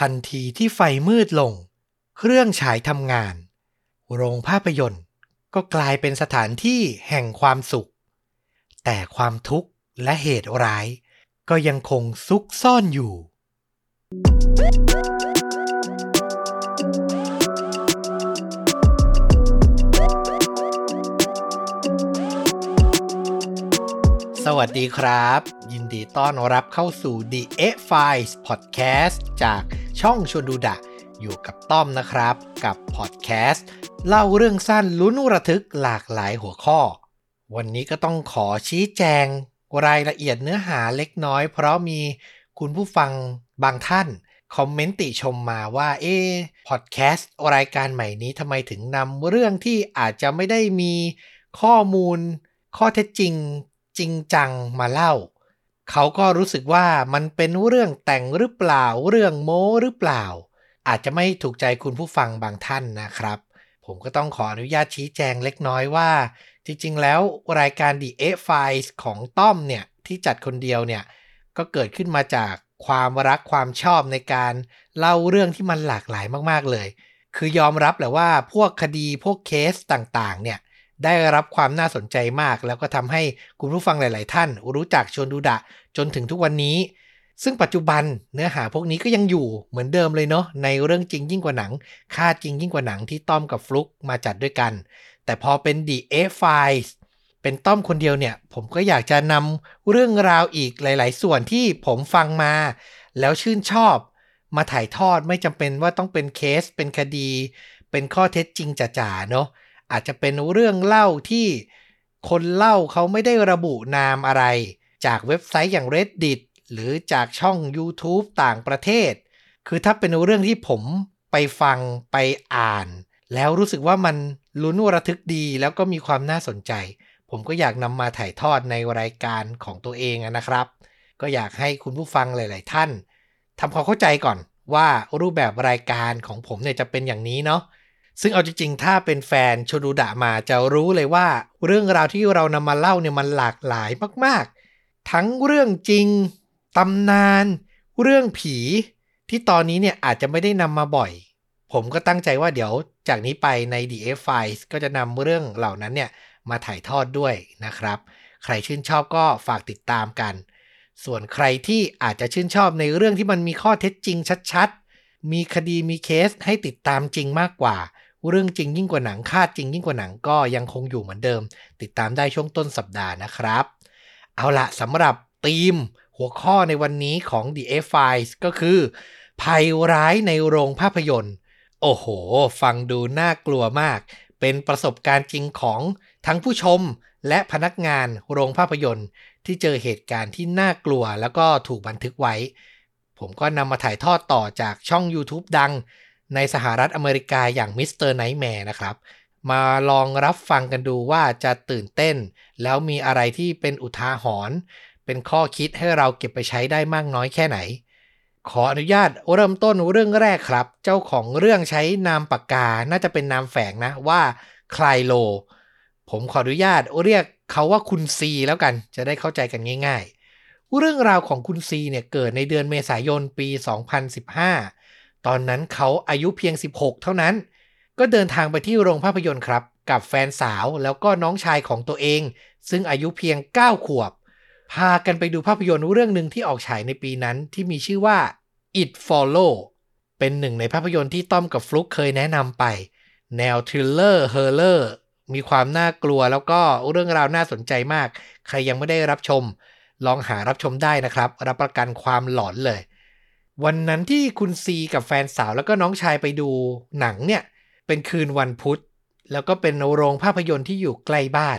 ทันทีที่ไฟมืดลง เครื่องฉายทำงาน โรงภาพยนตร์ก็กลายเป็นสถานที่แห่งความสุข แต่ความทุกข์และเหตุร้าย ก็ยังคงซุกซ่อนอยู่ สวัสดีครับ ยินดีต้อนรับเข้าสู่ The A Files Podcast จาก ช่องชวนดูดะ อยู่กับต้อมนะครับ กับพอดแคสต์ เล่าเรื่องสั้นลุ้นระทึกหลากหลายหัวข้อ วันนี้ก็ต้องขอชี้แจง รายละเอียดเนื้อหาเล็กน้อย เพราะมีคุณผู้ฟังบางท่าน คอมเมนต์ติชมมาว่า เอ๊พอดแคสต์รายการใหม่นี้ทำไมถึงนำเรื่องที่อาจจะไม่ได้มีข้อมูล ข้อเท็จจริง จริงจังมาเล่า เขาก็รู้สึกว่ามันเป็นเรื่องแต่งหรือเปล่า เรื่องโม้หรือเปล่า อาจจะไม่ถูกใจคุณผู้ฟังบางท่านนะครับ ผมก็ต้องขออนุญาตชี้แจงเล็กน้อยว่า จริงๆ แล้วรายการ The A Files ของต้อมเนี่ย ที่จัดคนเดียวเนี่ย ก็เกิดขึ้นมาจากความรักความชอบในการเล่าเรื่องที่มันหลากหลายมากๆเลย คือยอมรับแหละว่าพวกคดีพวกเคสต่างๆ เนี่ยได้รับความน่าสนใจมาก แล้วก็ทำให้คุณผู้ฟังหลาย ๆ ท่าน รู้จักชวนดูดะ จนถึงทุกวันนี้ ซึ่งปัจจุบันเนื้อหาพวกนี้ก็ยังอยู่เหมือนเดิมเลยเนาะในเรื่องจริงยิ่งกว่าหนังค่าจริงยิ่งกว่าหนังที่ต้อมกับฟลุกมาจัดด้วยกัน แต่พอเป็น The A Files เป็นต้อมคนเดียวเนี่ย ผมก็อยากจะนำเรื่องราวอีกหลาย ๆ ส่วนที่ผมฟังมา แล้วชื่นชอบมาถ่ายทอดไม่จำเป็นว่าต้องเป็นเคส เป็นคดี เป็นข้อเท็จจริงจ๋าๆเนาะอาจจะเป็นเรื่องเล่าที่คนเล่าเขาไม่ได้ระบุนามอะไร จากเว็บไซต์อย่าง Reddit หรือจากช่อง YouTube ต่างประเทศ คือถ้าเป็นเรื่องที่ผมไปฟังไปอ่าน แล้วรู้สึกว่ามันลุ้นระทึกดีแล้วก็มีความน่าสนใจ ผมก็อยากนำมาถ่ายทอดในรายการของตัวเองนะครับ ก็อยากให้คุณผู้ฟังหลาย ๆ ท่านทำความเข้าใจก่อนว่ารูปแบบรายการของผมเนี่ยจะเป็นอย่างนี้เนาะซึ่งเอาจริง ๆ ถ้าเป็นแฟนชดูดะมาจะรู้เลยว่า เรื่องราวที่เรานำมาเล่าเนี่ยมันหลากหลายมากๆ ทั้งเรื่องจริง ตำนาน เรื่องผี ที่ตอนนี้เนี่ยอาจจะไม่ได้นำมาบ่อย ผมก็ตั้งใจว่าเดี๋ยวจากนี้ไปใน DF Files ก็จะนำเรื่องเหล่านั้นเนี่ยมาถ่ายทอดด้วยนะครับ ใครชื่นชอบก็ฝากติดตามกัน ส่วนใครที่อาจจะชื่นชอบในเรื่องที่มันมีข้อเท็จจริงชัดๆ มีคดีมีเคสให้ติดตามจริงมากกว่า เรื่องจริงยิ่งกว่าหนังคาดจริงยิ่งกว่าหนังก็ยังคงอยู่เหมือนเดิม ติดตามได้ช่วงต้นสัปดาห์นะครับ เอาละสำหรับธีมหัวข้อในวันนี้ของ The F Files ก็คือ ภัยร้ายในโรงภาพยนตร์ โอ้โห ฟังดูน่ากลัวมาก เป็นประสบการณ์จริงของทั้งผู้ชมและพนักงานโรงภาพยนตร์ ที่เจอเหตุการณ์ที่น่ากลัวแล้วก็ถูกบันทึกไว้ ผมก็นำมาถ่ายทอดต่อจากช่อง YouTube ดัง ในสหรัฐอเมริกาอย่าง Mr. Nightmare นะครับ มาลองรับฟังกันดูว่าจะตื่นเต้น แล้วมีอะไรที่เป็นอุทาหรณ์เป็นข้อคิดให้เราเก็บไปใช้ได้มากน้อยแค่ไหน ขออนุญาตเริ่มต้นเรื่องแรกครับ เจ้าของเรื่องใช้นามปากกาน่าจะเป็นนามแฝงนะว่าคลายโล ผมขออนุญาตเรียกเขาว่าคุณซีแล้วกันจะได้เข้าใจกันง่าย ๆ เรื่องราวของคุณซีเนี่ยเกิดในเดือนเมษายนปี 2015 ตอนนั้นเขาอายุเพียง 16 เท่านั้น ก็เดินทางไปที่โรงภาพยนตร์ครับ กับแฟนสาวแล้วก็น้องชายของตัวเอง ซึ่งอายุเพียง 9 ขวบ พากันไปดูภาพยนตร์เรื่องหนึ่งที่ออกฉายในปีนั้นที่มีชื่อว่า It Follow เป็นหนึ่งในภาพยนตร์ที่ต้อมกับฟลุกเคยแนะนำไป แนว thriller horror มีความน่ากลัวแล้วก็เรื่องราวน่าสนใจมาก ใครยังไม่ได้รับชม ลองหารับชมได้นะครับ รับประกันความหลอนเลย วันนั้นที่คุณซีกับแฟนสาวแล้วก็น้องชายไปดูหนังเนี่ย เป็นคืนวันพุธ แล้วก็เป็นโรงภาพยนตร์ที่อยู่ใกล้บ้าน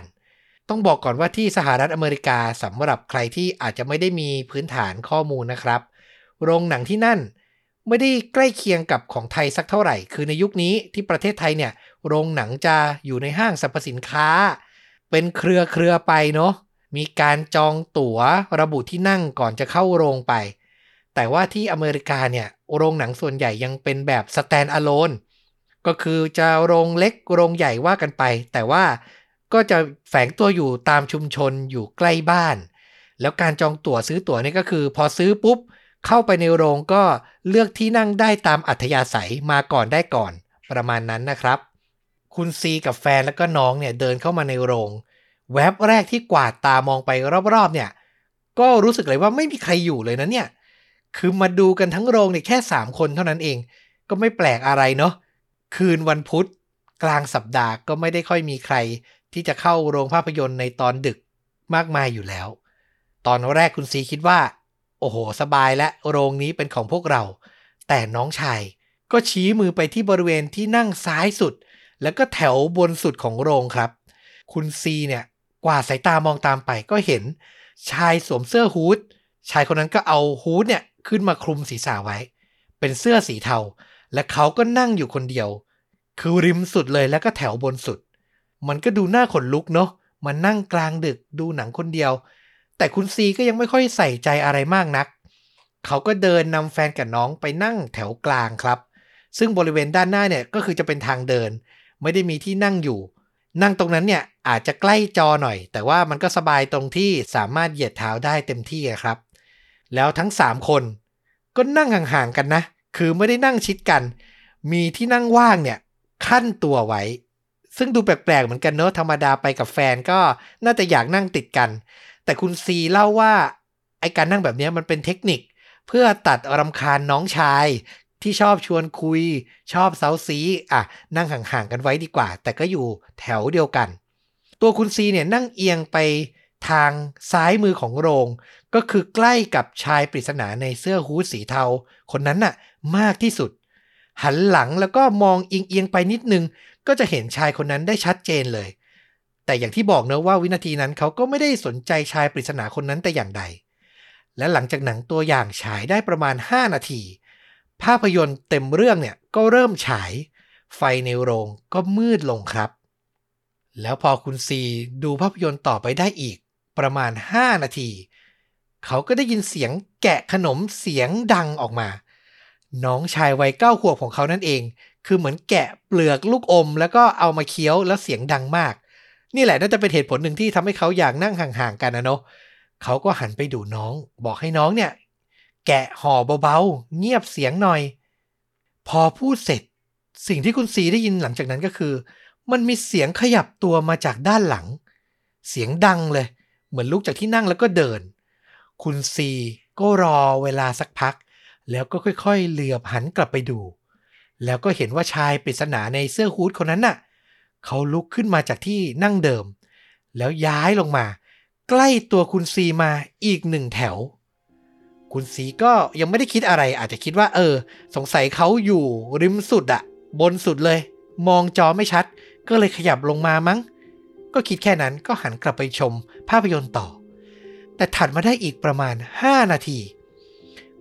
ต้องบอกก่อนว่าที่สหรัฐอเมริกาสำหรับใครที่อาจจะไม่ได้มีพื้นฐานข้อมูลนะครับ โรงหนังที่นั่น ไม่ได้ใกล้เคียงกับของไทยสักเท่าไหร่ คือในยุคนี้ที่ประเทศไทยเนี่ย โรงหนังจะอยู่ในห้างสรรพสินค้า เป็นเครือเครือไปเนาะมีการจองตั๋วระบุที่นั่งก่อนจะเข้าโรงไป แต่ว่าที่อเมริกาเนี่ย โรงหนังส่วนใหญ่ยังเป็นแบบ stand alone ก็คือจะโรงเล็กโรงใหญ่ว่ากันไป แต่ว่า ก็จะแฝงตัวอยู่ตามชุมชนอยู่ใกล้บ้าน แล้วการจองตั๋วซื้อตั๋วนี่ก็คือ พอซื้อปุ๊บ เข้าไปในโรงก็เลือกที่นั่งได้ตามอัธยาศัยมาก่อนได้ก่อนประมาณนั้นนะครับ คุณซีกับแฟนแล้วก็น้องเนี่ยเดินเข้ามาในโรง แวบแรกที่กวาดตามองไปรอบๆเนี่ย ก็รู้สึกเลยว่าไม่มีใครอยู่เลยนะเนี่ย คือมาดูกันทั้งโรงเนี่ยแค่ 3 คนเท่านั้นเอง ก็ไม่แปลกอะไรเนาะ คืนวันพุธกลางสัปดาห์ก็ไม่ได้ค่อยมีใคร ที่จะเข้าโรงภาพยนตร์ในตอนดึกมากมายอยู่แล้ว ตอนแรกคุณซีคิดว่า โอ้โห สบายและโรงนี้เป็นของพวกเรา แต่น้องชายก็ชี้มือไปที่บริเวณที่นั่งซ้ายสุด แล้วก็แถวบนสุดของโรงครับ คุณซีเนี่ยกว่าสายตามองตามไปก็เห็น ชายสวมเสื้อฮูดชายคนนั้นก็เอาฮูดเนี่ยขึ้นมาคลุมศีรษะไว้ เป็นเสื้อสีเทา และเขาก็นั่งอยู่คนเดียว คือริมสุดเลยแล้วก็แถวบนสุด มันก็ดูน่าขนลุกเนาะมันนั่งกลางดึกดูหนังคนเดียว แต่คุณซีก็ยังไม่ค่อยใส่ใจอะไรมากนัก เขาก็เดินนำแฟนกับน้องไปนั่งแถวกลางครับ ซึ่งบริเวณด้านหน้าเนี่ยก็คือจะเป็นทางเดิน ไม่ได้มีที่นั่งอยู่ นั่งตรงนั้นเนี่ยอาจจะใกล้จอหน่อย แต่ว่ามันก็สบายตรงที่สามารถเหยียดเท้าได้เต็มที่ครับ แล้วทั้ง 3 คนก็นั่งห่างๆกันนะ คือไม่ได้นั่งชิดกัน มีที่นั่งว่างเนี่ยขั้นตัวไว้ ซึ่งดูแปลกๆเหมือนกันเนอะธรรมดาไปกับแฟนก็น่าจะอยากนั่งติดกัน แต่คุณซีเล่าว่าไอการนั่งแบบนี้มันเป็นเทคนิค เพื่อตัดรำคาญน้องชายที่ชอบชวนคุย ชอบเซาซีอะนั่งห่างๆกันไว้ดีกว่า แต่ก็อยู่แถวเดียวกัน ตัวคุณซีเนี่ยนั่งเอียงไปทางซ้ายมือของโรง ก็คือใกล้กับชายปริศนาในเสื้อฮู้ดสีเทา คนนั้นน่ะมากที่สุด หันหลังแล้วก็มองเอียงๆไปนิดนึง ก็จะเห็นชายคนนั้นได้ชัดเจนเลย แต่อย่างที่บอกเนะว่าวินาทีนั้นเขาก็ไม่ได้สนใจชายปริศนาคนนั้นแต่อย่างใด และหลังจากหนังตัวอย่างฉายได้ประมาณ 5 นาที ภาพยนตร์เต็มเรื่องเนี่ยก็เริ่มฉาย ไฟในโรงก็มืดลงครับ แล้วพอคุณซีดูภาพยนตร์ต่อไปได้อีกประมาณ 5 นาที เขาก็ได้ยินเสียงแกะขนมเสียงดังออกมา น้องชายวัยเก้าขวบของเขานั่นเอง คือเหมือนแกะเปลือกลูกอม แล้วก็เอามาเคี้ยวแล้วเสียงดังมาก นี่แหละน่าจะเป็นเหตุผลหนึ่งที่ทำให้เขาอยากนั่งห่างๆกันนะเนาะเขาก็หันไปดูน้อง บอกให้น้องเนี่ย แกะห่อเบาๆ เงียบเสียงหน่อย พอพูดเสร็จ สิ่งที่คุณซีได้ยินหลังจากนั้นก็คือ มันมีเสียงขยับตัวมาจากด้านหลัง เสียงดังเลย เหมือนลุกจากที่นั่งแล้วก็เดิน คุณซีก็รอเวลาสักพัก แล้วก็ค่อยๆ เหลือบหันกลับไปดู แล้วก็เห็นว่าชายปริศนาในเสื้อฮูดคนนั้นน่ะเขาลุกขึ้นมาจากที่นั่งเดิม แล้วย้ายลงมา ใกล้ตัวคุณซีมาอีกหนึ่งแถว คุณซีก็ยังไม่ได้คิดอะไร อาจจะคิดว่า เออ สงสัยเขาอยู่ริมสุดอะบนสุดเลย มองจอไม่ชัด ก็เลยขยับลงมามั้ง ก็คิดแค่นั้นก็หันกลับไปชมภาพยนตร์ต่อ แต่ถัดมาได้อีกประมาณ 5 นาที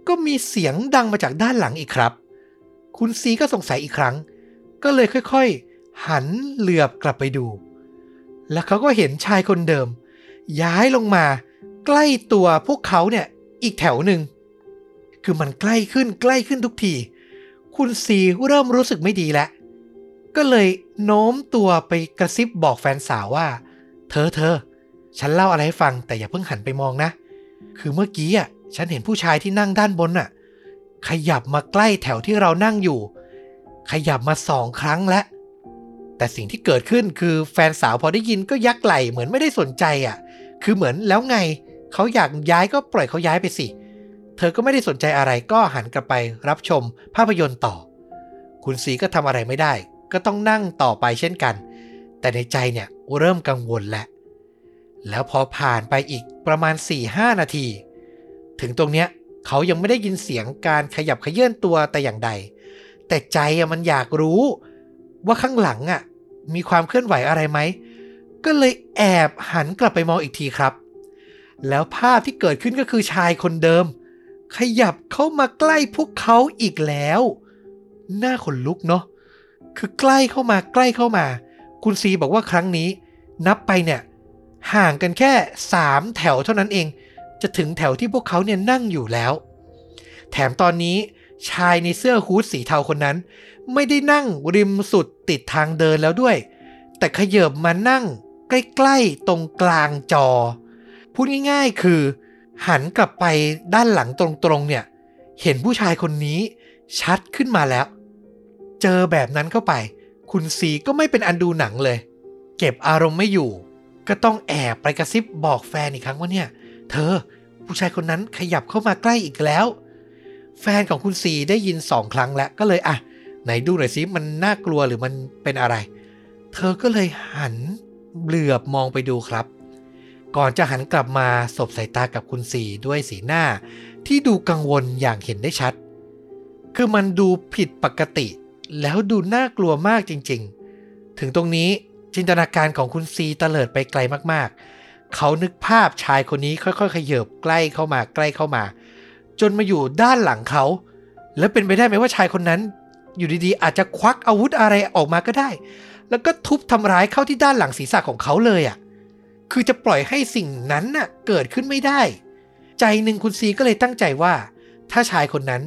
ก็มีเสียงดังมาจากด้านหลังอีกครับ คุณซีก็สงสัยอีกครั้ง ก็เลยค่อยๆ หันเหลือบกลับไปดู แล้วเขาก็เห็นชายคนเดิม ย้ายลงมาใกล้ตัวพวกเขาเนี่ยอีกแถวหนึ่ง คือมันใกล้ขึ้นใกล้ขึ้นทุกที คุณซีเริ่มรู้สึกไม่ดีแล้ว ก็เลยโน้มตัวไปกระซิบบอกแฟนสาวว่า เธอเธอ ฉันเล่าอะไรให้ฟังแต่อย่าเพิ่งหันไปมองนะ คือเมื่อกี้อะ ฉันเห็นผู้ชายที่นั่งด้านบนน่ะ ขยับมาใกล้แถวที่เรานั่งอยู่ ขยับมาสองครั้งแล้ว แต่สิ่งที่เกิดขึ้นคือแฟนสาวพอได้ยินก็ยักไหลเหมือนไม่ได้สนใจอะ คือเหมือนแล้วไงเขาอยากย้ายก็ปล่อยเขาย้ายไปสิ เธอก็ไม่ได้สนใจอะไรก็หันกลับไปรับชมภาพยนตร์ต่อ คุณสีก็ทำอะไรไม่ได้ ก็ต้องนั่งต่อไปเช่นกัน แต่ในใจเนี่ยเริ่มกังวลแล้วแล้วพอผ่านไปอีกประมาณ 4-5 นาที ถึงตรงเนี้ย เขายังไม่ได้ยินเสียงการขยับเขยื่อนตัวแต่อย่างใด แต่ใจมันอยากรู้ว่าข้างหลังอะมีความเคลื่อนไหวอะไรไหม ก็เลยแอบหันกลับไปมองอีกทีครับ แล้วภาพที่เกิดขึ้นก็คือชายคนเดิม ขยับเข้ามาใกล้พวกเขาอีกแล้วหน้าขนลุกเนาะคือใกล้เข้ามาใกล้เข้ามา คุณซีบอกว่าครั้งนี้ นับไปเนี่ย ห่างกันแค่สามแถวเท่านั้นเอง จะถึงแถวที่พวกเขาเนี่ยนั่งอยู่แล้ว แถมตอนนี้ชายในเสื้อฮูดสีเทาคนนั้น ไม่ได้นั่งริมสุดติดทางเดินแล้วด้วย แต่ขยบมานั่งใกล้ๆตรงกลางจอ พูดง่ายๆ คือ หันกลับไปด้านหลังตรงๆเนี่ย เห็นผู้ชายคนนี้ชัดขึ้นมาแล้ว เจอแบบนั้นเข้าไป คุณซีก็ไม่เป็นอันดูหนังเลย เก็บอารมณ์ไม่อยู่ ก็ต้องแอบไปกระซิบบอกแฟนอีกครั้งว่าเนี่ย เธอ ผู้ชายคนนั้นขยับเข้ามาใกล้อีกแล้ว แฟนของคุณซีได้ยินสองครั้งแล้วก็เลยอะไหนดูหน่อยซิมันน่ากลัวหรือมันเป็นอะไร เธอก็เลยหันเหลือบมองไปดูครับ ก่อนจะหันกลับมาสบสายตากับคุณสีด้วยสีหน้า ที่ดูกังวลอย่างเห็นได้ชัด คือมันดูผิดปกติ แล้วดูน่ากลัวมากจริง ๆ ถึงตรงนี้จินตนาการของคุณซีเตลิดไปไกลมากๆ เขานึกภาพชายคนนี้ค่อยๆ ขยับใกล้เข้ามาใกล้เข้ามา จนมาอยู่ด้านหลังเขา แล้วเป็นไปได้ไหมว่าชายคนนั้น อยู่ดีๆ อาจจะควักอาวุธอะไรออกมาก็ได้ แล้วก็ทุบทำร้ายเข้าที่ด้านหลังศีรษะของเขาเลยอะ่ะคือจะปล่อยให้สิ่งนั้นน่ะเกิดขึ้นไม่ได้ ใจหนึ่งคุณซีก็เลยตั้งใจว่า ถ้าชายคนนั้น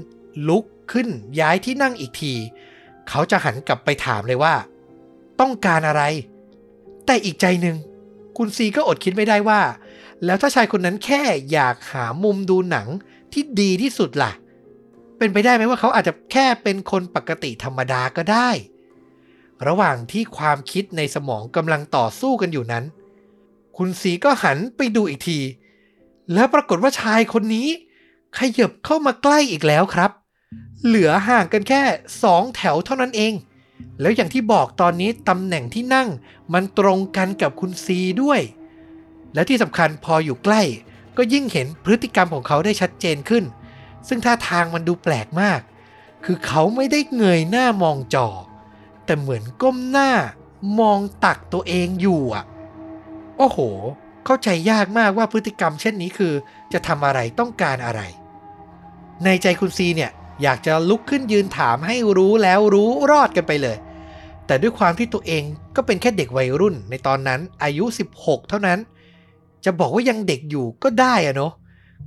ลุกขึ้นย้ายที่นั่งอีกที เขาจะหันกลับไปถามเลยว่า ต้องการอะไร แต่อีกใจหนึ่ง คุณซีก็อดคิดไม่ได้ว่า แล้วถ้าชายคนนั้นแค่อยากหามุมดูหนังที่ดีที่สุดล่ะ เป็นไปได้ไหมว่าเขาอาจจะแค่เป็นคนปกติธรรมดาก็ได้ ระหว่างที่ความคิดในสมองกำลังต่อสู้กันอยู่นั้น คุณสีก็หันไปดูอีกที แล้วปรากฏว่าชายคนนี้ ขยับเข้ามาใกล้อีกแล้วครับ เหลือห่างกันแค่สองแถวเท่านั้นเอง แล้วอย่างที่บอกตอนนี้ตำแหน่งที่นั่งมันตรงกันกับคุณซีด้วย และที่สำคัญพออยู่ใกล้ ก็ยิ่งเห็นพฤติกรรมของเขาได้ชัดเจนขึ้น ซึ่งท่าทางมันดูแปลกมาก คือเขาไม่ได้เงยหน้ามองจอ แต่เหมือนก้มหน้ามองตักตัวเองอยู่อะ โอ้โห เข้าใจยากมากว่าพฤติกรรมเช่นนี้คือ จะทำอะไรต้องการอะไร ในใจคุณซีเนี่ย อยากจะลุกขึ้นยืนถามให้รู้แล้วรู้รอดกันไปเลย แต่ด้วยความที่ตัวเองก็เป็นแค่เด็กวัยรุ่นในตอนนั้นอายุ 16 เท่านั้น จะบอกว่ายังเด็กอยู่ก็ได้อะเนาะ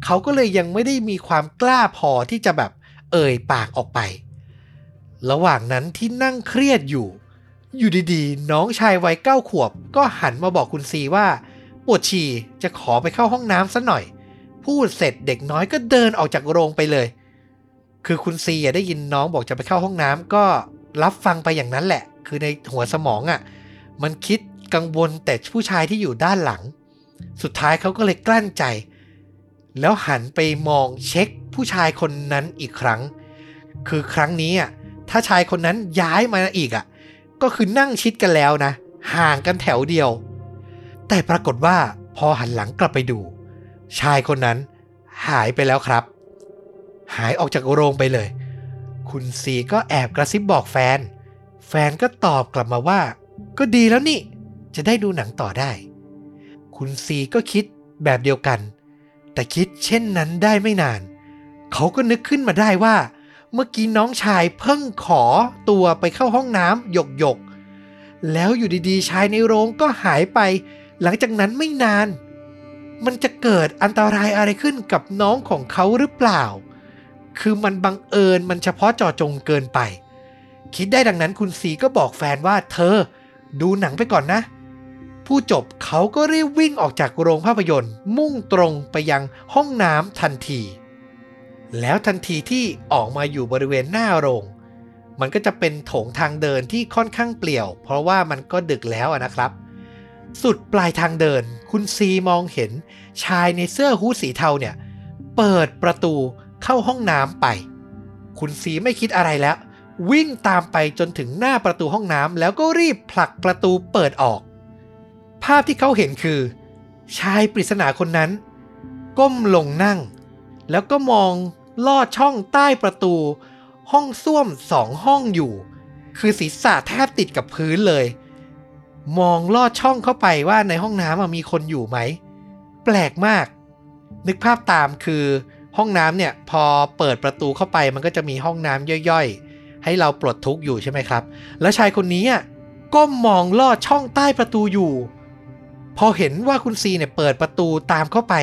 เขาก็เลยยังไม่ได้มีความกล้าพอที่จะแบบเอ่ยปากออกไป ระหว่างนั้นที่นั่งเครียดอยู่ อยู่ดีๆ น้องชายวัยเก้าขวบ ก็หันมาบอกคุณซีว่าปวดฉี่จะขอไปเข้าห้องน้ำสัหน่อย พูดเสร็จเด็กน้อยก็เดินออกจากโรงไปเลย คือคุณซีได้ยินน้องบอกจะไปเข้าห้องน้ำก็รับฟังไปอย่างนั้นแหละ คือในหัวสมองอะ่ะ มันคิดกังวลแต่ผู้ชายที่อยู่ด้านหลัง สุดท้ายเขาก็เลยกลั้นใจ แล้วหันไปมองเช็คผู้ชายคนนั้นอีกครั้ง คือครั้งนี้อะถ้าชายคนนั้นย้ายมาอีกอะ ก็คือนั่งชิดกันแล้วนะ ห่างกันแถวเดียว แต่ปรากฏว่าพอหันหลังกลับไปดู ชายคนนั้นหายไปแล้วครับ หายออกจากโรงไปเลย คุณซีก็แอบกระซิบบอกแฟน แฟนก็ตอบกลับมาว่า ก็ดีแล้วนี่ จะได้ดูหนังต่อได้ คุณซีก็คิดแบบเดียวกัน แต่คิดเช่นนั้นได้ไม่นาน เขาก็นึกขึ้นมาได้ว่า เมื่อกี้น้องชายเพิ่งขอตัวไปเข้าห้องน้ำหยกหยกแล้วอยู่ดีๆ ชายในโรงก็หายไป หลังจากนั้นไม่นาน มันจะเกิดอันตรายอะไรขึ้นกับน้องของเขาหรือเปล่า คือมันบังเอิญมันเฉพาะจาะจงเกินไป คิดได้ดังนั้นคุณสีก็บอกแฟนว่าเธอ ดูหนังไปก่อนนะ ผู้จบเขาก็รีบวิ่งออกจากโรงภาพยนตร์ มุ่งตรงไปยังห้องน้ำทันที แล้วทันทีที่ออกมาอยู่บริเวณหน้าโรง มันก็จะเป็นโถงทางเดินที่ค่อนข้างเปลี่ยว เพราะว่ามันก็ดึกแล้วนะครับสุดปลายทางเดิน คุณซีมองเห็นชายในเสื้อฮู้สีเทาเนี่ย เปิดประตู เข้าห้องน้ำไป คุณซีไม่คิดอะไรแล้ว วิ่งตามไปจนถึงหน้าประตูห้องน้ำแล้วก็รีบผลักประตูเปิดออก ภาพที่เขาเห็นคือ ชายปริศนาคนนั้น ก้มลงนั่ง แล้วก็มองลอดช่องใต้ประตู ห้องส้วมสองห้องอยู่ คือศีรษะแทบติดกับพื้นเลย มองลอดช่องเข้าไปว่าในห้องน้ำมีคนอยู่ไหม แปลกมาก นึกภาพตามคือ ห้องน้ำเนี่ยพอเปิดประตูเข้าไปมันก็จะมีห้องน้ำย่อยๆ ให้เราปลดทุกข์อยู่ใช่ไหมครับ แล้วชายคนนี้ก้มมองลอดช่องใต้ประตูอยู่ พอเห็นว่าคุณซีเนี่ยเปิดประตูตามเข้าไป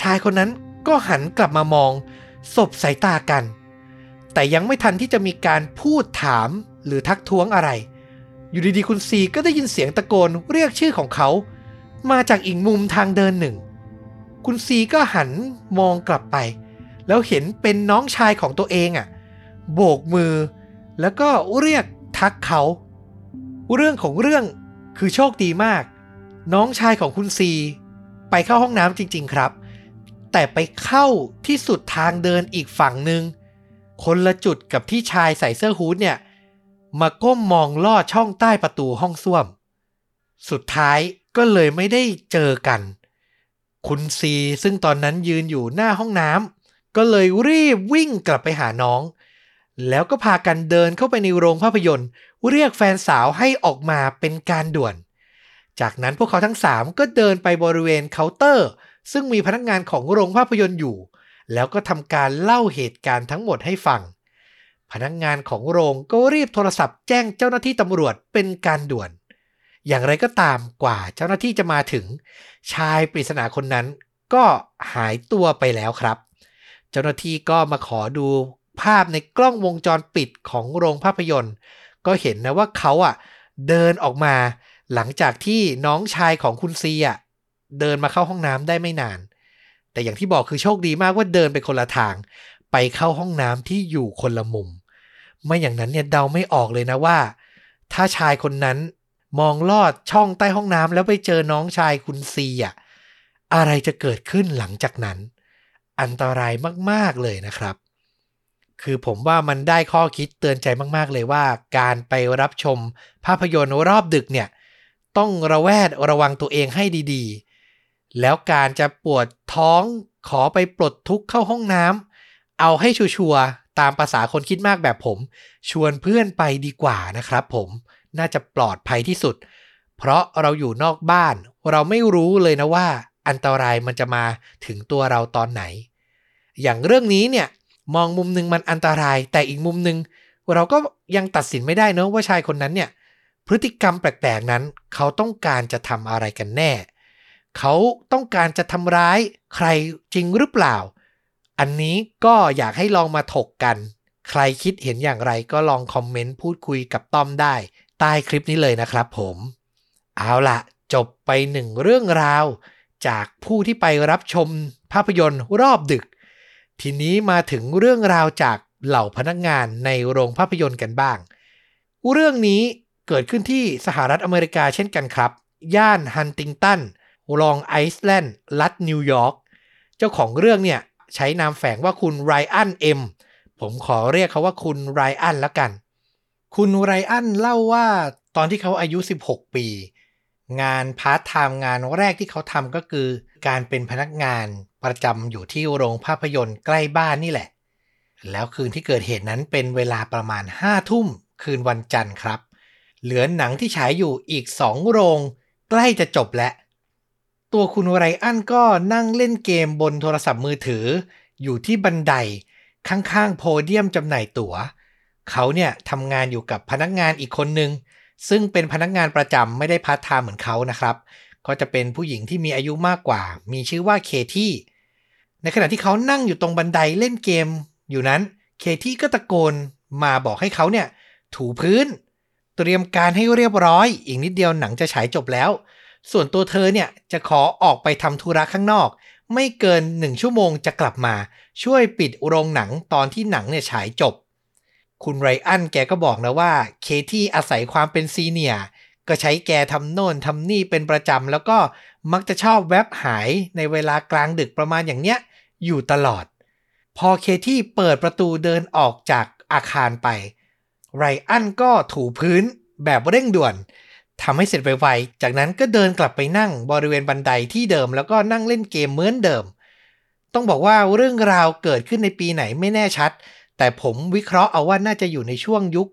ชายคนนั้นก็หันกลับมามองสบสายตากัน แต่ยังไม่ทันที่จะมีการพูดถามหรือทักท้วงอะไร อยู่ดีๆคุณซีก็ได้ยินเสียงตะโกนเรียกชื่อของเขา มาจากอีกมุมทางเดินหนึ่ง คุณซีก็หันมองกลับไป แล้วเห็นเป็นน้องชายของตัวเองอะ่ะ โบกมือ แล้วก็เรียกทักเขา เรื่องของเรื่องคือโชคดีมาก น้องชายของคุณซี ไปเข้าห้องน้ำจริง ๆ ครับ แต่ไปเข้าที่สุดทางเดินอีกฝั่งหนึ่งคนละจุดกับที่ชายใส่เสื้อฮู้ดเนี่ย มาก้มมองลอดช่องใต้ประตูห้องส้วม สุดท้ายก็เลยไม่ได้เจอกัน คุณซีซึ่งตอนนั้นยืนอยู่หน้าห้องน้ำ ก็เลยรีบวิ่งกลับไปหาน้อง แล้วก็พากันเดินเข้าไปในโรงภาพยนตร์ เรียกแฟนสาวให้ออกมาเป็นการด่วน จากนั้นพวกเขาทั้งสามก็เดินไปบริเวณเคาน์เตอร์ ซึ่งมีพนักงานของโรงภาพยนตร์อยู่ แล้วก็ทำการเล่าเหตุการณ์ทั้งหมดให้ฟัง พนักงานของโรงก็รีบโทรศัพท์แจ้งเจ้าหน้าที่ตำรวจเป็นการด่วน อย่างไรก็ตามกว่าเจ้าหน้าที่จะมาถึง ชายปริศนาคนนั้นก็หายตัวไปแล้วครับ เจ้าหน้าที่ก็มาขอดูภาพในกล้องวงจรปิดของโรงภาพยนตร์ ก็เห็นนะว่าเขาอะเดินออกมา หลังจากที่น้องชายของคุณซีอะเดินมาเข้าห้องน้ำได้ไม่นาน แต่อย่างที่บอกคือโชคดีมากว่าเดินไปคนละทาง ไปเข้าห้องน้ำที่อยู่คนละมุม ไม่อย่างนั้นเนี่ยเดาไม่ออกเลยนะว่า ถ้าชายคนนั้นมองลอดช่องใต้ห้องน้ำแล้วไปเจอน้องชายคุณซีอะอะไรจะเกิดขึ้นหลังจากนั้น อันตรายมาก ๆ เลยนะครับ คือผมว่ามันได้ข้อคิดเตือนใจมาก ๆ เลยว่า การไปรับชมภาพยนตร์รอบดึกเนี่ย ต้องระแวดระวังตัวเองให้ดีๆ แล้วการจะปวดท้องขอไปปลดทุกข์เข้าห้องน้ำเอาให้ชัวร์ๆตามภาษาคนคิดมากแบบผม ชวนเพื่อนไปดีกว่านะครับผมน่าจะปลอดภัยที่สุด เพราะเราอยู่นอกบ้าน เราไม่รู้เลยนะว่า อันตรายมันจะมาถึงตัวเราตอนไหน อย่างเรื่องนี้เนี่ยมองมุมหนึ่งมันอันตราย แต่อีกมุมหนึ่งเราก็ยังตัดสินไม่ได้เนะว่าชายคนนั้นเนี่ยพฤติกรรมแปลกๆนั้น เขาต้องการจะทำอะไรกันแน่ เขาต้องการจะทำร้ายใครจริงหรือเปล่า อันนี้ก็อยากให้ลองมาถกกัน ใครคิดเห็นอย่างไรก็ลองคอมเมนต์พูดคุยกับต้อมได้ ใต้คลิปนี้เลยนะครับผม เอาละจบไปหนึ่งเรื่องราว จากผู้ที่ไปรับชมภาพยนตร์รอบดึก ทีนี้มาถึงเรื่องราวจากเหล่าพนักงานในโรงภาพยนตร์กันบ้าง เรื่องนี้เกิดขึ้นที่สหรัฐอเมริกาเช่นกันครับ ย่านฮันติงตันลองไอซ์แลนด์รัฐนิวยอร์ก เจ้าของเรื่องเนี่ยใช้นามแฝงว่าคุณไรอันเอ็มผมขอเรียกเขาว่าคุณไรอันแล้วกัน คุณไรอันเล่าว่าตอนที่เขาอายุ 16 ปี งานพาร์ทไทม์งานแรกที่เขาทำก็คือ การเป็นพนักงานประจำอยู่ที่โรงภาพยนตร์ใกล้บ้านนี่แหละ แล้วคืนที่เกิดเหตุนั้นเป็นเวลาประมาณ5ทุ่มคืนวันจันทร์ครับ เหลือหนังที่ฉายอยู่อีก2โรง ใกล้จะจบแล้ว ตัวคุณไรอันก็นั่งเล่นเกมบนโทรศัพท์มือถือ อยู่ที่บันไดข้างๆโพเดียมจำหน่ายตั๋ว เขาเนี่ยทำงานอยู่กับพนักงานอีกคนนึง ซึ่งเป็นพนักงานประจำไม่ได้พาร์ทไทม์เหมือนเขานะครับ ก็จะเป็นผู้หญิงที่มีอายุมากกว่า มีชื่อว่าเคที่ ในขณะที่เขานั่งอยู่ตรงบันไดเล่นเกม อยู่นั้น เคที่ก็ตะโกนมาบอกให้เขาเนี่ย ถูพื้น เตรียมการให้เรียบร้อย อีกนิดเดียวหนังจะฉายจบแล้ว ส่วนตัวเธอเนี่ยจะขอออกไปทำธุระข้างนอก ไม่เกินหนึ่งชั่วโมงจะกลับมา ช่วยปิดโรงหนังตอนที่หนังเนี่ยฉายจบ คุณไรอันแกก็บอกนะว่า เคที่อาศัยความเป็นซีเนียก็ใช้แกทำโน่นทำนี่เป็นประจำ แล้วก็มักจะชอบแวบหายในเวลากลางดึกประมาณอย่างเนี้ย อยู่ตลอด พอเคที่เปิดประตูเดินออกจากอาคารไป ไรอันก็ถูพื้นแบบเร่งด่วนทำให้เสร็จไวๆ จากนั้นก็เดินกลับไปนั่งบริเวณบันไดที่เดิม แล้วก็นั่งเล่นเกมเหมือนเดิม ต้องบอกว่าเรื่องราวเกิดขึ้นในปีไหนไม่แน่ชัด แต่ผมวิเคราะห์เอาว่าน่าจะอยู่ในช่วงยุค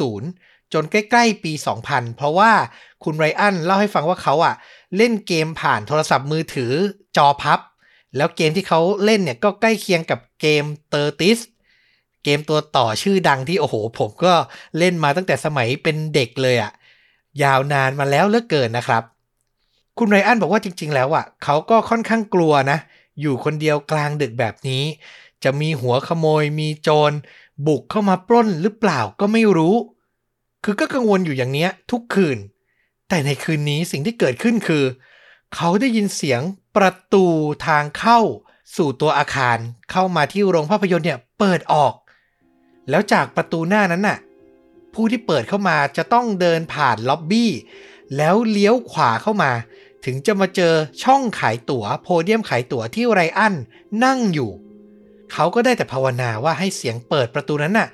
90 จนใกล้ ๆ ปี 2000 เพราะว่าคุณไรอันเล่าให้ฟังว่าเขาอะเล่นเกมผ่านโทรศัพท์มือถือจอพับ แล้วเกมที่เขาเล่นเนี่ยก็ใกล้เคียงกับเกม Tetris เกมตัวต่อชื่อดังที่โอ้โห ผมก็เล่นมาตั้งแต่สมัยเป็นเด็กเลยอะยาวนานมาแล้วเหลือเกินนะครับ คุณไรอันบอกว่าจริง ๆ แล้วอะเขาก็ค่อนข้างกลัวนะ อยู่คนเดียวกลางดึกแบบนี้ จะมีหัวขโมยมีโจร บุกเข้ามาปล้นหรือเปล่าก็ไม่รู้ คือก็กังวลอยู่อย่างเนี้ยทุกคืน แต่ในคืนนี้สิ่งที่เกิดขึ้นคือ เขาได้ยินเสียงประตูทางเข้า สู่ตัวอาคารเข้ามาที่โรงภาพยนตร์เนี่ยเปิดออก แล้วจากประตูหน้านั้นน่ะผู้ที่เปิดเข้ามาจะต้องเดินผ่านล็อบบี้ แล้วเลี้ยวขวาเข้ามา ถึงจะมาเจอช่องขายตั๋ว โพเดียมขายตั๋วที่ไรอันนั่งอยู่ เขาก็ได้แต่ภาวนาว่าให้เสียงเปิดประตูนั้นน่ะ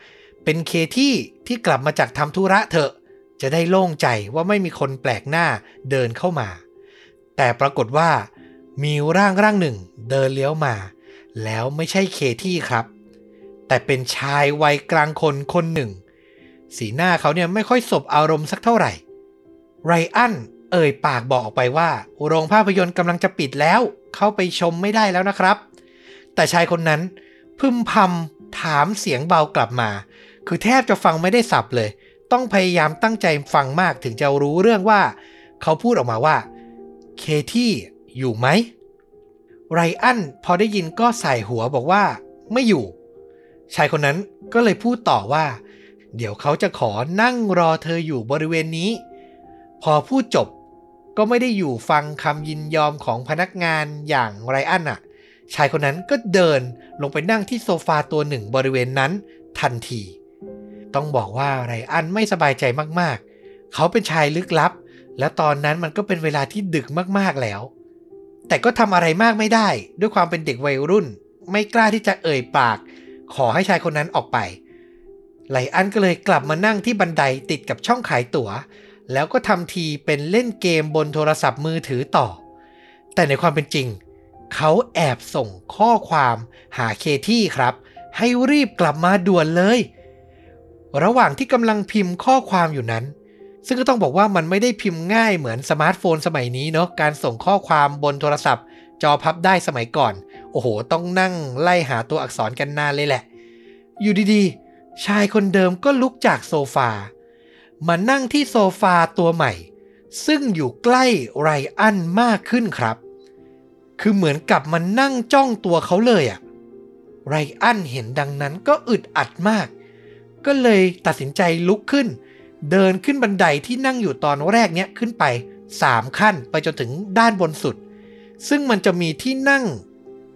เป็นเคที่ที่กลับมาจากทำธุระเถอะ จะได้โล่งใจว่าไม่มีคนแปลกหน้าเดินเข้ามา แต่ปรากฏว่า มีร่างร่างหนึ่งเดินเลี้ยวมา แล้วไม่ใช่เคที่ครับ แต่เป็นชายวัยกลางคนคนหนึ่ง สีหน้าเขาเนี่ยไม่ค่อยสบอารมณ์สักเท่าไหร่ ไรอันเอ่ยปากบอกออกไปว่า โรงภาพยนตร์กำลังจะปิดแล้ว เข้าไปชมไม่ได้แล้วนะครับ แต่ชายคนนั้น พึมพำถามเสียงเบากลับมา คือแทบจะฟังไม่ได้สับเลย ต้องพยายามตั้งใจฟังมากถึงจะรู้เรื่องว่า เขาพูดออกมาว่า เคที่อยู่ไหม ไรอันพอได้ยินก็ใส่หัวบอกว่า ไม่อยู่ ชายคนนั้นก็เลยพูดต่อว่า เดี๋ยวเขาจะขอนั่งรอเธออยู่บริเวณนี้ พอพูดจบก็ไม่ได้อยู่ฟังคำยินยอมของพนักงานอย่างไรอันอะ ชายคนนั้นก็เดินลงไปนั่งที่โซฟาตัวหนึ่งบริเวณนั้นทันที ต้องบอกว่าไรอันไม่สบายใจมากๆ เขาเป็นชายลึกลับ และตอนนั้นมันก็เป็นเวลาที่ดึกมากๆแล้ว แต่ก็ทำอะไรมากไม่ได้ ด้วยความเป็นเด็กวัยรุ่น ไม่กล้าที่จะเอ่ยปาก ขอให้ชายคนนั้นออกไป ไรอันก็เลยกลับมานั่งที่บันไดติดกับช่องขายตั๋ว แล้วก็ทำทีเป็นเล่นเกมบนโทรศัพท์มือถือต่อ แต่ในความเป็นจริงเขาแอบส่งข้อความหาเคที่ครับ ให้รีบกลับมาด่วนเลย ระหว่างที่กำลังพิมพ์ข้อความอยู่นั้น ซึ่งก็ต้องบอกว่ามันไม่ได้พิมพ์ง่ายเหมือนสมาร์ทโฟนสมัยนี้เนาะการส่งข้อความบนโทรศัพท์ จอพับได้สมัยก่อน โอ้โห ต้องนั่งไล่หาตัวอักษรกันนานเลยแหละ อยู่ดีๆ ชายคนเดิมก็ลุกจากโซฟามานั่งที่โซฟาตัวใหม่ ซึ่งอยู่ใกล้ไรอันมากขึ้นครับ คือเหมือนกับมันนั่งจ้องตัวเขาเลยอะไรอันเห็นดังนั้นก็อึดอัดมาก ก็เลยตัดสินใจลุกขึ้น เดินขึ้นบันไดที่นั่งอยู่ตอนแรกเนี้ยขึ้นไป 3 ขั้นไปจนถึงด้านบนสุด ซึ่งมันจะมีที่นั่ง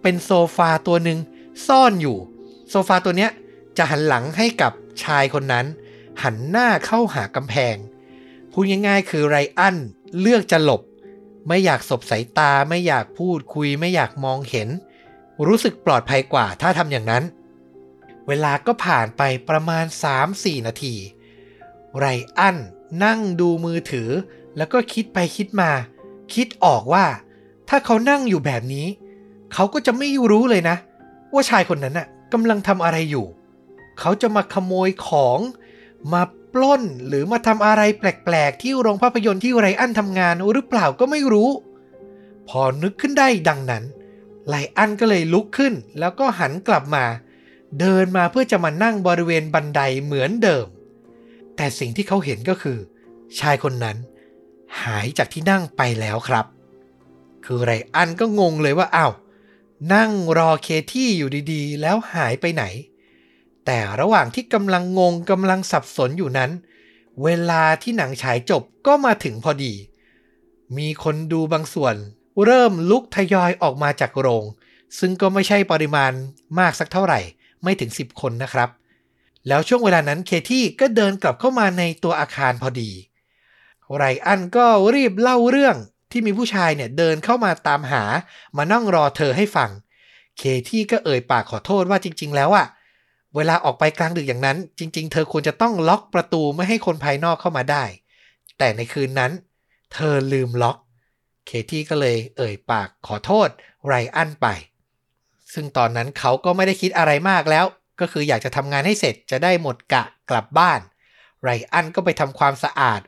เป็นโซฟาตัวหนึ่งซ่อนอยู่ โซฟาตัวเนี้ยจะหันหลังให้กับชายคนนั้น หันหน้าเข้าหากำแพงพูดง่ายๆ คือไรอันเลือกจะหลบ ไม่อยากสบสายตาไม่อยากพูดคุยไม่อยากมองเห็น รู้สึกปลอดภัยกว่าถ้าทำอย่างนั้น เวลาก็ผ่านไปประมาณ 3-4 นาที ไรอันนั่งดูมือถือ แล้วก็คิดไปคิดมา คิดออกว่า ถ้าเขานั่งอยู่แบบนี้ เขาก็จะไม่รู้เลยนะ ว่าชายคนนั้นน่ะกำลังทำอะไรอยู่ เขาจะมาขโมยของมา ปล้น หรือมาทำอะไรแปลกๆ ที่โรงภาพยนตร์ที่ไรอันทำงานหรือเปล่าก็ไม่รู้ พอนึกขึ้นได้ดังนั้น ไลอันก็เลยลุกขึ้น แล้วก็หันกลับมา เดินมาเพื่อจะมานั่งบริเวณบันไดเหมือนเดิม แต่สิ่งที่เขาเห็นก็คือ ชายคนนั้น หายจากที่นั่งไปแล้วครับ คือไรอันก็งงเลยว่าอา้าวนั่งรอเคที่อยู่ดีๆ แล้วหายไปไหน แต่ระหว่างที่กำลังงงกำลังสับสนอยู่นั้น เวลาที่หนังฉายจบก็มาถึงพอดี มีคนดูบางส่วน เริ่มลุกทยอยออกมาจากโรง ซึ่งก็ไม่ใช่ปริมาณมากสักเท่าไหร่ ไม่ถึง 10 คนนะครับ แล้วช่วงเวลานั้นเคที่ก็เดินกลับเข้ามาในตัวอาคารพอดี ไรอันก็รีบเล่าเรื่องที่มีผู้ชายเนี่ยเดินเข้ามาตามหา มานั่งรอเธอให้ฟัง เคที่ก็เอ่ยปากขอโทษว่าจริง ๆ แล้วอะ เวลาออกไปกลางดึกอย่างนั้น จริง ๆ เธอควรจะต้องล็อกประตูไม่ให้คนภายนอกเข้ามาได้ แต่ในคืนนั้น เธอลืมล็อก เคที่ก็เลยเอ่ยปากขอโทษไรอันไป ซึ่งตอนนั้นเขาก็ไม่ได้คิดอะไรมากแล้ว ก็คืออยากจะทำงานให้เสร็จจะได้หมดกะกลับบ้านไรอันก็ไปทำความสะอาด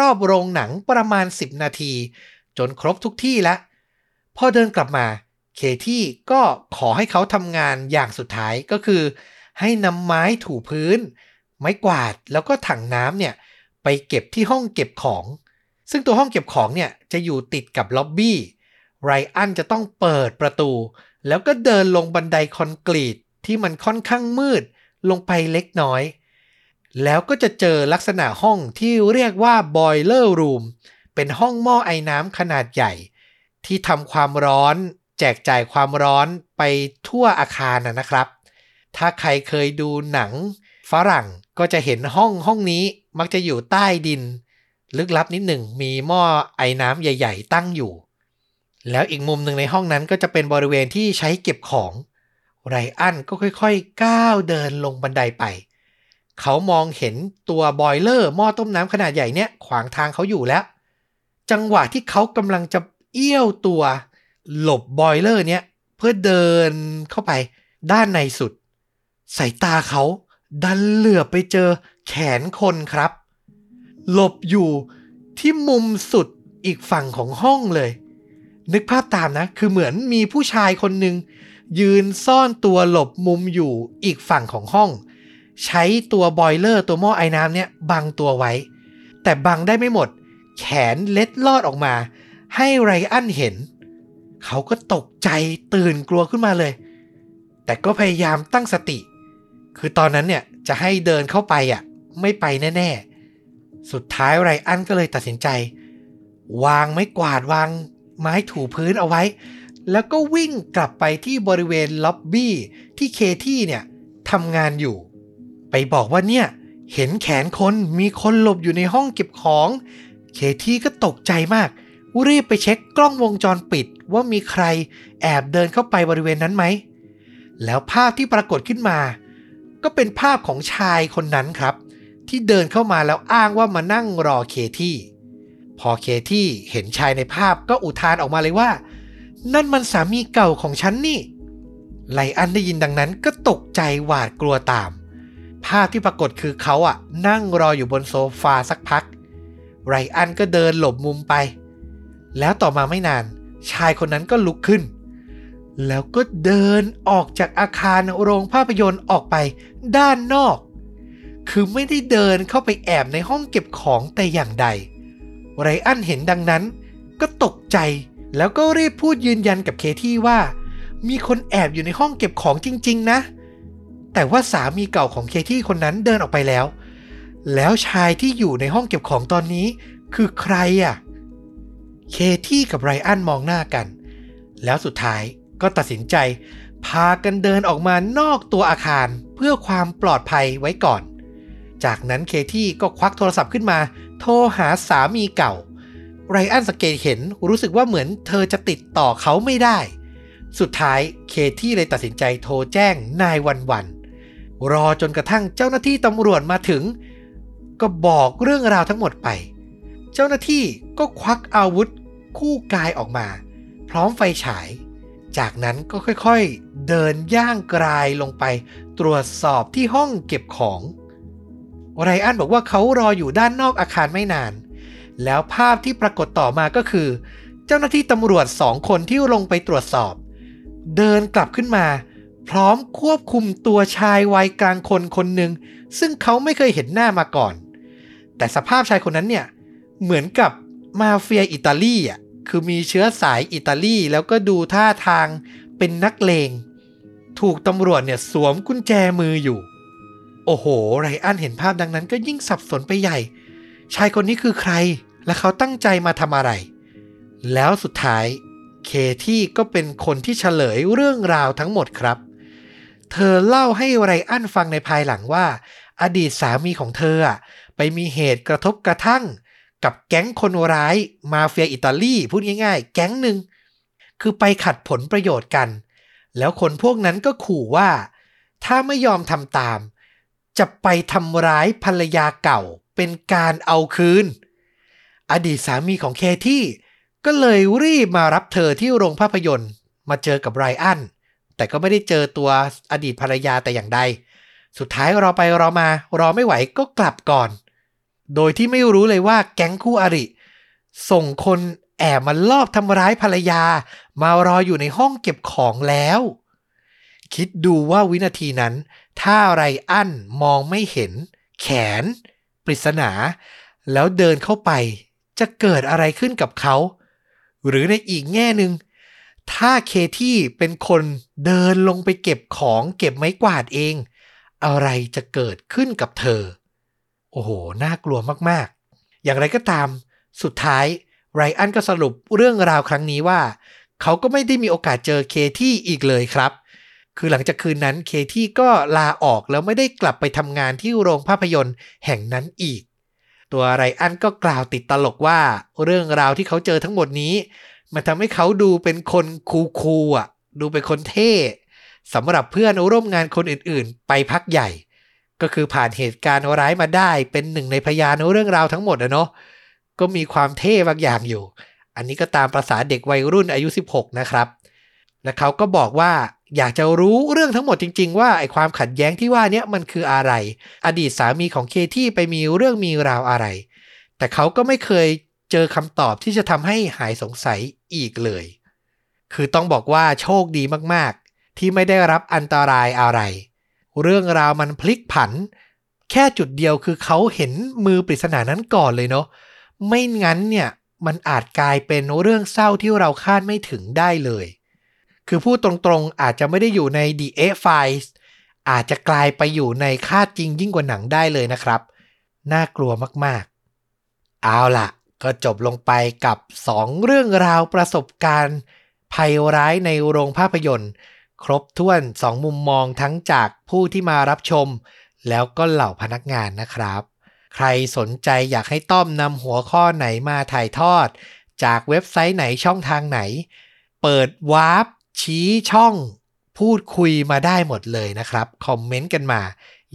รอบๆโรงหนังประมาณ 10 นาที จนครบทุกที่แล้วพอเดินกลับมา เคที่ก็ขอให้เขาทำงานอย่างสุดท้ายก็คือ ให้นำไม้ถูพื้น ไม้กวาดแล้วก็ถังน้ำเนี่ยไปเก็บที่ห้องเก็บของ ซึ่งตัวห้องเก็บของเนี่ยจะอยู่ติดกับล็อบบี้ไรอันจะต้องเปิดประตู แล้วก็เดินลงบันไดคอนกรีตที่มันค่อนข้างมืดลงไปเล็กน้อย แล้วก็จะเจอลักษณะห้องที่เรียกว่า boiler room เป็นห้องหม้อไอ้น้ำขนาดใหญ่ ที่ทำความร้อน แจกจ่ายความร้อนไปทั่วอาคารนะครับ ถ้าใครเคยดูหนังฝรั่งก็จะเห็นห้องห้องนี้มักจะอยู่ใต้ดิน ลึกลับนิดหนึ่งมีหม้อไอ้น้ำใหญ่ ๆ ตั้งอยู่ แล้วอีกมุมหนึ่งในห้องนั้นก็จะเป็นบริเวณที่ใช้เก็บของ ไรอันก็ค่อยๆ ก้าวเดินลงบันไดไป เขามองเห็นตัวบอยเลอร์หม้อต้มน้ำขนาดใหญ่เนี่ยขวางทางเขาอยู่แล้ว จังหวะที่เขากำลังจะเอี้ยวตัว หลบบอยเลอร์เนี่ยเพื่อเดินเข้าไปด้านในสุด สายตาเขาดันเหลือไปเจอแขนคนครับ หลบอยู่ที่มุมสุดอีกฝั่งของห้องเลย นึกภาพตามนะ คือเหมือนมีผู้ชายคนหนึ่งยืนซ่อนตัวหลบมุมอยู่อีกฝั่งของห้อง ใช้ตัวบอยเลอร์ตัวหม้อไอ้น้ำเนี่ยบังตัวไว้ แต่บังได้ไม่หมด แขนเล็ดลอดออกมา ให้ไรอันเห็น เขาก็ตกใจตื่นกลัวขึ้นมาเลย แต่ก็พยายามตั้งสติ คือตอนนั้นเนี่ยจะให้เดินเข้าไปอะไม่ไปแน่ๆ สุดท้ายไรอันก็เลยตัดสินใจ วางไม้กวาดวางไม้ถูพื้นเอาไว้ แล้วก็วิ่งกลับไปที่บริเวณล็อบบี้ที่เคที่เนี่ยทำงานอยู่ ไปบอกว่าเนี่ยเห็นแขนคนมีคนหลบอยู่ในห้องเก็บของ เคที่ก็ตกใจมาก รีบไปเช็คกล้องวงจรปิดว่ามีใครแอบเดินเข้าไปบริเวณนั้นไหม แล้วภาพที่ปรากฏขึ้นมา ก็เป็นภาพของชายคนนั้นครับ ที่เดินเข้ามาแล้วอ้างว่ามานั่งรอเคที่ พอเคที่เห็นชายในภาพก็อุทานออกมาเลยว่า นั่นมันสามีเก่าของฉันนี่ ไลอันได้ยินดังนั้นก็ตกใจหวาดกลัวตาม ภาพที่ปรากฏคือเขาอะนั่งรออยู่บนโซฟาสักพัก ไรอันก็เดินหลบมุมไป แล้วต่อมาไม่นาน ชายคนนั้นก็ลุกขึ้น แล้วก็เดินออกจากอาคารโรงภาพยนตร์ออกไปด้านนอก คือไม่ได้เดินเข้าไปแอบในห้องเก็บของแต่อย่างใด ไรอันเห็นดังนั้น ก็ตกใจแล้วก็รีบพูดยืนยันกับเคที่ว่า มีคนแอบอยู่ในห้องเก็บของจริง ๆ นะ แต่ว่าสามีเก่าของเคที่คนนั้นเดินออกไปแล้ว แล้วชายที่อยู่ในห้องเก็บของตอนนี้ คือใครอะ่ะ เคที่กับไรอันมองหน้ากัน แล้วสุดท้าย ก็ตัดสินใจ พากันเดินออกมานอกตัวอาคารเพื่อความปลอดภัยไว้ก่อน จากนั้นเคที่ก็ควักโทรศัพท์ขึ้นมา โทรหาสามีเก่า ไรอันสังเกตเห็นรู้สึกว่าเหมือนเธอจะติดต่อเขาไม่ได้ สุดท้ายเคที่เลยตัดสินใจโทรแจ้งนายวันวันรอจนกระทั่งเจ้าหน้าที่ตำรวจมาถึง ก็บอกเรื่องราวทั้งหมดไป เจ้าหน้าที่ก็ควักอาวุธคู่กายออกมา พร้อมไฟฉาย จากนั้นก็ค่อยๆ เดินย่างกรายลงไป ตรวจสอบที่ห้องเก็บของไรอันบอกว่าเขารออยู่ด้านนอกอาคารไม่นาน แล้วภาพที่ปรากฏต่อมาก็คือ เจ้าหน้าที่ตำรวจสองคนที่ลงไปตรวจสอบ เดินกลับขึ้นมา พร้อมควบคุมตัวชายวัยกลางคนคนหนึ่งซึ่งเขาไม่เคยเห็นหน้ามาก่อน แต่สภาพชายคนนั้นเนี่ย เหมือนกับมาเฟียอิตาลีอะ คือมีเชื้อสายอิตาลีแล้วก็ดูท่าทางเป็นนักเลง ถูกตำรวจเนี่ยสวมกุญแจมืออยู่ โอ้โห ไรอันเห็นภาพดังนั้นก็ยิ่งสับสนไปใหญ่ ชายคนนี้คือใคร และเขาตั้งใจมาทำอะไร แล้วสุดท้าย เคที่ก็เป็นคนที่เฉลยเรื่องราวทั้งหมดครับ เธอเล่าให้ไรอันฟังในภายหลังว่า อดีตสามีของเธออะไปมีเหตุกระทบกระทั่ง กับแก๊งคนร้ายมาเฟียอิตาลีพูดง่ายๆ แก๊งหนึ่งคือไปขัดผลประโยชน์กัน แล้วคนพวกนั้นก็ขู่ว่า ถ้าไม่ยอมทำตาม จะไปทำร้ายภรรยาเก่าเป็นการเอาคืน อดีตสามีของเคที่ก็เลยรีบมารับเธอที่โรงภาพยนตร์ มาเจอกับไรอัน แต่ก็ไม่ได้เจอตัวอดีตภรรยาแต่อย่างใด สุดท้ายรอไปรอมารอไม่ไหวก็กลับก่อน โดยที่ไม่รู้เลยว่าแก๊งคู่อริ ส่งคนแอบมาลอบทำร้ายภรรยา มารออยู่ในห้องเก็บของแล้ว คิดดูว่าวินาทีนั้น ถ้าไรอันมองไม่เห็น แขน ปริศนา แล้วเดินเข้าไป จะเกิดอะไรขึ้นกับเขา หรือในอีกแง่หนึ่งถ้าเคที่เป็นคนเดินลงไปเก็บของเก็บไม้กวาดเอง อะไรจะเกิดขึ้นกับเธอ โอ้โห น่ากลัวมากๆ อย่างไรก็ตาม สุดท้ายไรอันก็สรุปเรื่องราวครั้งนี้ว่า เขาก็ไม่ได้มีโอกาสเจอเคที่อีกเลยครับ คือหลังจากคืนนั้นเคที่ก็ลาออกแล้วไม่ได้กลับไปทำงานที่โรงภาพยนตร์แห่งนั้นอีก ตัวไรอันก็กล่าวติดตลกว่า เรื่องราวที่เขาเจอทั้งหมดนี้ มันทำให้เขาดูเป็นคนคูลๆอะ ดูเป็นคนเท่สำหรับเพื่อนร่วมงานคนอื่นๆ ไปพักใหญ่ ก็คือผ่านเหตุการณ์ร้ายมาได้ เป็นหนึ่งในพยานเรื่องราวทั้งหมดอะเนาะก็มีความเท่บางอย่างอยู่ อันนี้ก็ตามประษาเด็กวัยรุ่นอายุ 16 นะครับ และเขาก็บอกว่าอยากจะรู้เรื่องทั้งหมดจริง ๆ ว่าไอความขัดแย้งที่ว่านี้มันคืออะไร อดีตสามีของเคที่ไปมีเรื่องมีราวอะไร แต่เขาก็ไม่เคยเจอคำตอบที่จะทำให้หายสงสัยอีกเลย คือต้องบอกว่าโชคดีมากๆ ที่ไม่ได้รับอันตรายอะไร เรื่องราวมันพลิกผัน แค่จุดเดียวคือเขาเห็นมือปริศนานั้นก่อนเลยเนาะไม่งั้นเนี่ยมันอาจกลายเป็นเรื่องเศร้าที่เราคาดไม่ถึงได้เลย คือพูดตรงๆอาจจะไม่ได้อยู่ใน The A Files อาจจะกลายไปอยู่ในคาดจริงยิ่งกว่าหนังได้เลยนะครับ น่ากลัวมากๆ เอาล่ะ ก็จบลงไปกับ 2 เรื่องราวประสบการณ์ภัยร้ายในโรงภาพยนตร์ ครบถ้วน2มุมมองทั้งจากผู้ที่มารับชม แล้วก็เหล่าพนักงานนะครับ ใครสนใจอยากให้ต้อมนำหัวข้อไหนมาถ่ายทอด จากเว็บไซต์ไหนช่องทางไหน เปิดวาร์ปชี้ช่อง พูดคุยมาได้หมดเลยนะครับ คอมเมนต์กันมา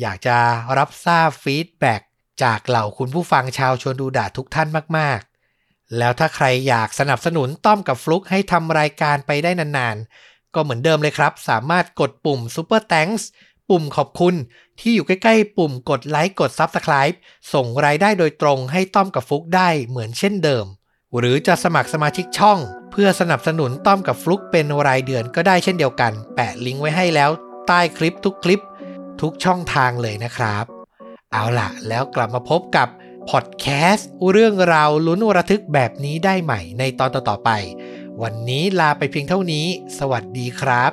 อยากจะรับทราบ feedbackจากเหล่าคุณผู้ฟังชาวชวนดูด่าทุกท่านมากๆ แล้วถ้าใครอยากสนับสนุนต้อมกับฟลุกให้ทำรายการไปได้นานๆ ก็เหมือนเดิมเลยครับ สามารถกดปุ่ม Super Thanks ปุ่มขอบคุณที่อยู่ใกล้ๆ ปุ่มกดไลค์กด Subscribe ส่งรายได้โดยตรงให้ต้อมกับฟลุกได้เหมือนเช่นเดิม หรือจะสมัครสมาชิกช่อง เพื่อสนับสนุนต้อมกับฟลุกเป็นรายเดือนก็ได้เช่นเดียวกัน แปะลิงก์ไว้ให้แล้ว ใต้คลิปทุกคลิป ทุกช่องทางเลยนะครับ เอาล่ะ แล้วกลับมาพบกับพอดแคสต์เรื่องราวลุ้นระทึกแบบนี้ได้ใหม่ในตอนต่อๆไป วันนี้ลาไปเพียงเท่านี้ สวัสดีครับ